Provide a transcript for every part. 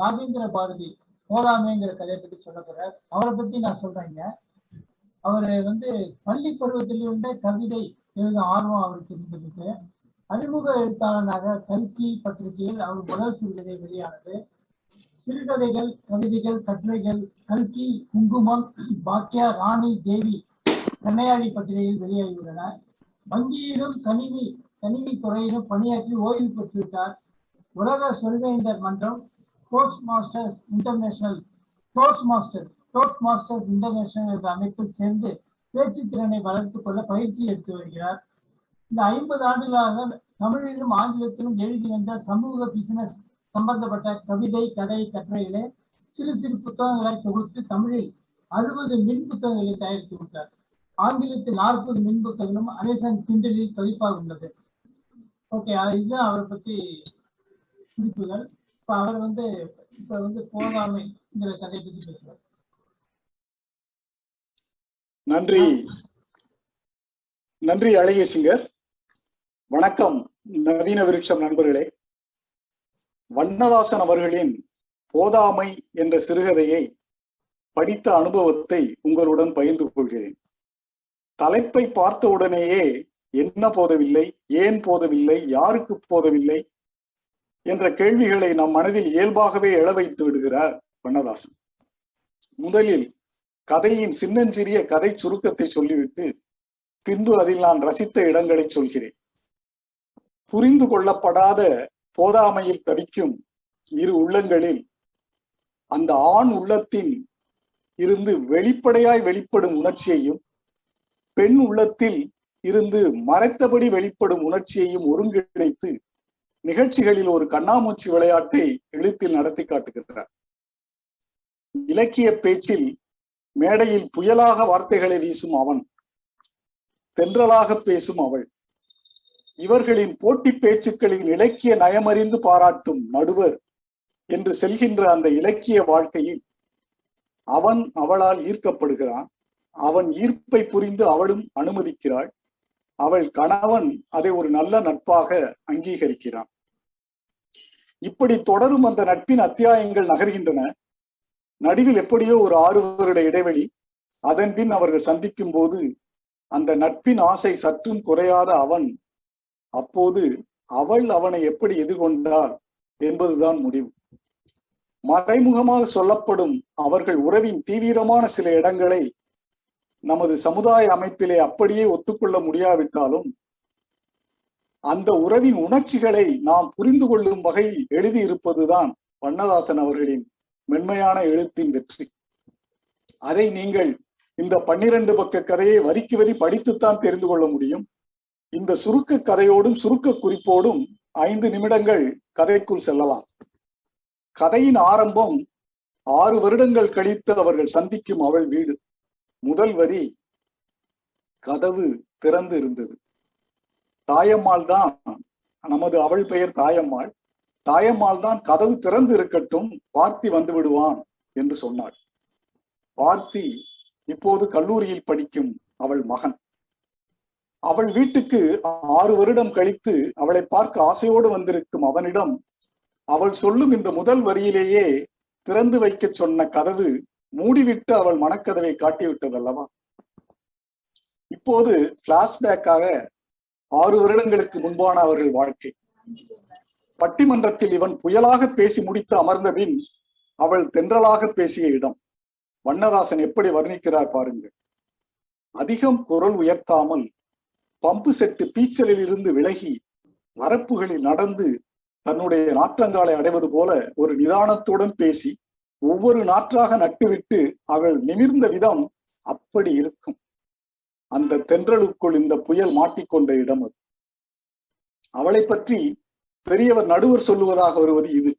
நாகேந்திர பாரதி போதாமேங்கிற கதையை பத்தி சொல்ல போறார். அவரை பத்தி நான் சொல்றேங்க அவரு வந்து பள்ளி பருவத்திலிருந்தே கவிதை எழுத ஆர்வம் அவருக்கு இருந்திருக்கு அறிமுக எழுத்தாளனாக கல்கி பத்திரிகையில் அவர் முதல் சிறுகதை வெளியானது. சிறுகதைகள் கவிதைகள் கட்டுரைகள் கல்கி குங்குமம் பாக்கியா ராணி தேவி கண்ணையாடி பத்திரிகையில் வெளியாகியுள்ளன. வங்கியிலும் கணினி கணினி துறையிலும் பணியாற்றி ஓய்வு பெற்றுவிட்டார். உலக சொல்வேந்தர் மன்றம் post masters international toast master toast masters international என்ற அமைப்பில் சேர்ந்து பேச்சு திறனை வளர்த்துக் கொள்ள பயிற்சி எடுத்து வருகிறார். இந்த ஐம்பது ஆண்டுகளாக தமிழிலும் ஆங்கிலத்திலும் எழுதி வந்த சமூக பிசினஸ் சம்பந்தப்பட்ட கவிதை கதை கட்டுரைகளை சிறு சிறு புத்தகங்களை தொகுத்து தமிழில் அறுபது மின் புத்தகங்களை தயாரித்து விட்டார். ஆங்கிலத்தில் நாற்பது மின் புத்தகங்களும் அமேசான் கிண்டலில் பதிப்பாக உள்ளது. ஓகே இதுதான் அவரை பற்றி குறிப்புகள். இப்ப அவர் வந்து இப்ப வந்து போகாமைங்கிற கதையை பத்தி பேசுவார் நன்றி. நன்றி அழகிய சிங்கர். வணக்கம் நவீன விருட்சம் நண்பர்களே. வண்ணதாசன் அவர்களின் போதாமை என்ற சிறுகதையை படித்த அனுபவத்தை உங்களுடன் பகிர்ந்து கொள்கிறேன். தலைப்பை பார்த்த உடனேயே என்ன போதவில்லை ஏன் போதவில்லை யாருக்கு போதவில்லை என்ற கேள்விகளை நம் மனதில் இயல்பாகவே எழ வைத்து விடுகிறார் வண்ணதாசன். முதலில் கதையின் சின்னஞ்சிறிய கதை சுருக்கத்தை சொல்லிவிட்டு பின்பு அதில் நான் ரசித்த இடங்களை சொல்கிறேன். புரிந்து கொள்ளப்படாத போதாமையில் தவிக்கும் இரு உள்ளங்களில் அந்த ஆண் உள்ளத்தின் இருந்து வெளிப்படையாய் வெளிப்படும் உணர்ச்சியையும் பெண் உள்ளத்தில் இருந்து மறைத்தபடி வெளிப்படும் உணர்ச்சியையும் ஒருங்கிணைத்து நிகழ்ச்சிகளில் ஒரு கண்ணாமூச்சி விளையாட்டை எழுத்தில் நடத்தி காட்டுகிறார். இலக்கிய பேச்சில் மேடையில் புயலாக வார்த்தைகளை வீசும் அவன் தென்றலாக பேசும் அவள். இவர்களின் போட்டி பேச்சுக்களின் இலக்கிய நயமறிந்து பாராட்டும் நடுவர் என்று செல்கின்ற அந்த இலக்கிய வாழ்க்கையில் அவன் அவளால் ஈர்க்கப்படுகிறான். அவன் ஈர்ப்பை புரிந்து அவளும் அனுமதிக்கிறாள். அவள் கணவன் அதை ஒரு நல்ல நட்பாக அங்கீகரிக்கிறான். இப்படி தொடரும் அந்த நட்பின் அத்தியாயங்கள் நகர்கின்றன. நடுவில் எப்படியோ ஒரு ஆறு வருட இடைவெளி அதன் பின் அவர்கள் சந்திக்கும் போது அந்த நட்பின் ஆசை சற்றும் குறையாத அவன் அப்போது அவள் அவனை எப்படி எதிர்கொண்டாள் என்பதுதான் முடிவு. மறைமுகமாக சொல்லப்படும் அவர்கள் உறவின் தீவிரமான சில இடங்களை நமது சமுதாய அமைப்பிலே அப்படியே ஒத்துக்கொள்ள முடியாவிட்டாலும் அந்த உறவின் உணர்ச்சிகளை நாம் புரிந்து கொள்ளும் வகையில் எழுதியிருப்பதுதான் வண்ணதாசன் அவர்களின் மென்மையான எழுத்தின் வெற்றி. அதை நீங்கள் இந்த பன்னிரண்டு பக்க கதையை வரிக்கு வரி படித்துத்தான் தெரிந்து கொள்ள முடியும். இந்த சுருக்க கதையோடும் சுருக்க குறிப்போடும் ஐந்து நிமிடங்கள் கதைக்குள் செல்லலாம். கதையின் ஆரம்பம் ஆறு வருடங்கள் கழித்து அவர்கள் சந்திக்கும் அவள் வீடு. முதல் வரி கதவு திறந்து இருந்தது. தாயம்மாள் தான் நமது அவள் பெயர் தாயம்மாள். தாயம்மாள் தான் கதவு திறந்து இருக்கட்டும் பார்த்தி வந்து விடுவான் என்று சொன்னாள். பார்த்தி இப்போது கல்லூரியில் படிக்கும் அவள் மகன். அவள் வீட்டுக்கு ஆறு வருடம் கழித்து அவளை பார்க்க ஆசையோடு வந்திருக்கும் அவனிடம் அவள் சொல்லும் இந்த முதல் வரியிலேயே திறந்து வைக்க சொன்ன கதவு மூடிவிட்டு அவள் மனக்கதவை காட்டிவிட்டது அல்லவா இப்போது பிளாஷ்பேக்காக ஆறு வருடங்களுக்கு முன்பான அவர்கள் வாழ்க்கை. பட்டிமன்றத்தில் இவன் புயலாக பேசி முடித்து அமர்ந்த பின் அவள் தென்றலாக பேசிய இடம். வண்ணதாசன் எப்படி வர்ணிக்கிறார் பாருங்கள். அதிகம் குரல் உயர்த்தாமல் பம்பு செட்டு பீச்சலில் இருந்து விலகி வரப்புகளில் நடந்து தன்னுடைய நாற்றங்காலை அடைவது போல ஒரு நிதானத்துடன் பேசி ஒவ்வொரு நாற்றாக நட்டுவிட்டு அவள் நிமிர்ந்த விதம் அப்படி இருக்கும். அந்த தென்றலுக்குள் இந்த புயல் மாட்டிக்கொண்ட இடம் அது. அவளை பற்றி பெரியவர் நடுவர் சொல்லுவதாக வருவது இது.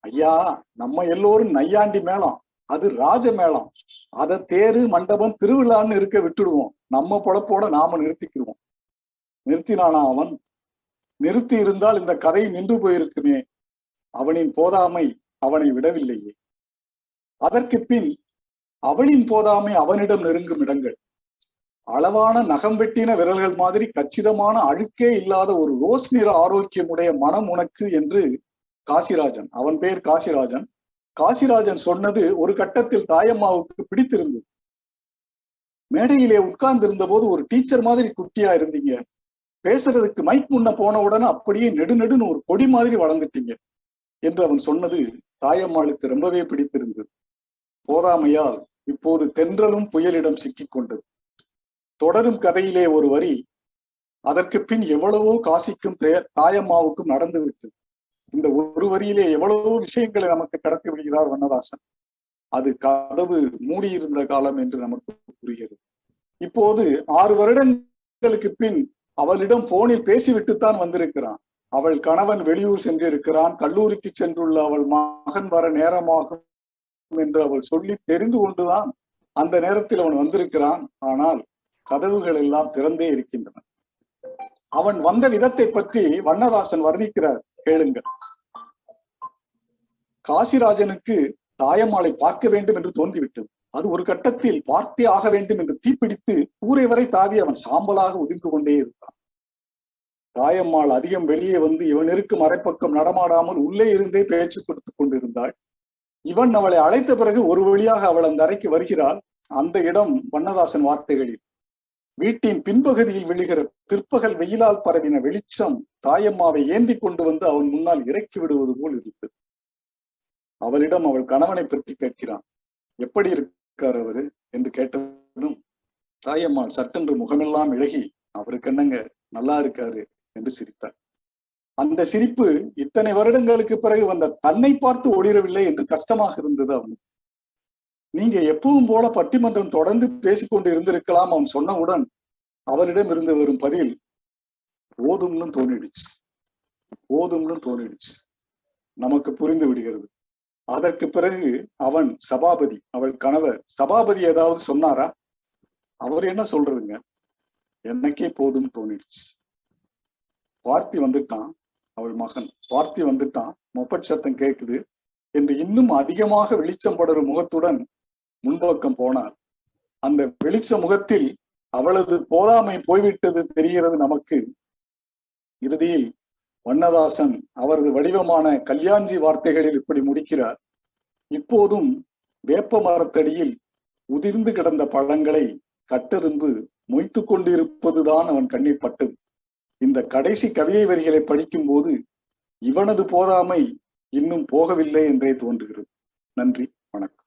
ஐயா நம்ம எல்லோரும் நையாண்டி மேளம் அது ராஜ மேளம். அத தேரு மண்டபம் திருவிழான்னு இருக்க விட்டுடுவோம். நம்ம பொழப்போட நாம நிறுத்திக்கிடுவோம். நிறுத்தினானா அவன்? நிறுத்தி இருந்தால் இந்த கதை நின்று போயிருக்குமே. அவனின் போதாமை அவனை விடவில்லையே. அதற்கு பின் அவளின் போதாமை அவனிடம் நெருங்கும் இடங்கள். அளவான நகம் வெட்டின விரல்கள் மாதிரி கச்சிதமான அழுக்கே இல்லாத ஒரு ரோஸ் நிற ஆரோக்கியமுடைய மனம் உனக்கு என்று காசிராஜன் அவன் பேர் காசிராஜன். காசிராஜன் சொன்னது ஒரு கட்டத்தில் தாயம்மாவுக்கு பிடித்திருந்தது. மேடையிலே உட்கார்ந்து இருந்த போது ஒரு டீச்சர் மாதிரி குட்டியா இருந்தீங்க. பேசுறதுக்கு மைக் முன்ன போன உடனே அப்படியே நெடுநெடுன்னு ஒரு கொடி மாதிரி வளர்ந்துட்டீங்க என்று அவன் சொன்னது தாயம்மாளுக்கு ரொம்பவே பிடித்திருந்தது. போதாமையால் இப்போது தென்றலும் புயலிடம் சிக்கிக் கொண்டது தொடரும் கதையிலே ஒரு வரி அதற்கு பின் எவ்வளவோ காசிக்கும் தாயம்மாவுக்கும் நடந்து விட்டது இந்த ஒரு வரியிலே எவ்வளவோ விஷயங்களை நமக்கு கடத்தி விடுகிறார் வண்ணதாசன். அது கதவு மூடியிருந்த காலம் என்று நமக்கு புரிகிறது. இப்போது ஆறு வருடங்களுக்கு பின் அவளிடம் போனில் பேசிவிட்டுத்தான் வந்திருக்கிறான். அவள் கணவன் வெளியூர் சென்றிருக்கிறான். கல்லூரிக்கு சென்றுள்ள அவள் மகன் வர நேரமாகும் என்று அவள் சொல்லி தெரிந்து கொண்டுதான் அந்த நேரத்தில் அவன் வந்திருக்கிறான். ஆனால் கதவுகள் எல்லாம் திறந்தே இருக்கின்றன. அவன் வந்த விதத்தை பற்றி வண்ணதாசன் வர்ணிக்கிறார் கேளுங்கள். காசிராஜனுக்கு தாயம்மாளை பார்க்க வேண்டும் என்று தோன்றிவிட்டது. அது ஒரு கட்டத்தில் பார்த்தே ஆக வேண்டும் என்று தீப்பிடித்து கூரை வரை தாவி அவன் சாம்பலாக உதிர்ந்து கொண்டே இருந்தான். தாயம்மாள் அதிகம் வெளியே வந்து இவன் இருக்கும் அரைப்பக்கம் நடமாடாமல் உள்ளே இருந்தே பேச்சு கொடுத்துக் கொண்டிருந்தாள். இவன் அவளை அழைத்த பிறகு ஒரு வழியாக அவள் அந்த அறைக்கு வருகிறாள். அந்த இடம் வண்ணதாசன் வார்த்தைகளில் வீட்டின் பின்பகுதியில் விழுகிற பிற்பகல் வெயிலால் பரவின வெளிச்சம் தாயம்மாவை ஏந்தி கொண்டு வந்து அவன் முன்னால் இறக்கி விடுவது போல் இருந்தது அவளிடம் அவள் கணவனை பற்றி கேட்கிறான். எப்படி இருக்கார் அவரு? என்று கேட்டதும் தாயம்மாள் சட்டென்று முகமெல்லாம் இழகி அவருக்கு என்னங்க நல்லா இருக்காரு? என்று சிரித்தார் அந்த சிரிப்பு இத்தனை வருடங்களுக்கு பிறகு வந்த தன்னை பார்த்து ஒளிரவில்லை என்று கஷ்டமாக இருந்தது அவனுக்கு. நீங்க எப்பவும் போல பட்டிமன்றம் தொடர்ந்து பேசிக்கொண்டு இருந்திருக்கலாம் அவன் சொன்னவுடன் அவனிடம் இருந்து வரும் பதில் போதும்னு தோணிடுச்சு. போதும்னு தோணிடுச்சு. நமக்கு புரிந்து விடுகிறது. அதற்கு பிறகு அவன் சபாபதி அவள் கணவர் சபாபதி ஏதாவது சொன்னாரா? அவர் என்ன சொல்றதுங்க? எனக்கே போதும் தோணிடுச்சு. பார்த்தி வந்துட்டான் அவள் மகன். பார்த்தி வந்துட்டான். மொப்பட் சத்தம் கேக்குது என்று இன்னும் அதிகமாக வெளிச்சம் படரும் முகத்துடன் முன்பக்கம் போனார். அந்த வெளிச்ச முகத்தில் அவளது போதாமை போய்விட்டது தெரிகிறது நமக்கு. இறுதியில் வண்ணதாசன் அவரது வடிவமான கல்யாண்ஜி வார்த்தைகளில் இப்படி முடிக்கிறார். இப்போதும் வேப்ப மரத்தடியில் உதிர்ந்து கிடந்த பழங்களை கட்டெரும்பு மொய்த்து கொண்டிருப்பதுதான் அவன் கண்ணில் பட்டது இந்த கடைசி கவிதை வரிகளை படிக்கும்போது இவனது போதாமை இன்னும் போகவில்லை என்றே தோன்றுகிறது. நன்றி வணக்கம்.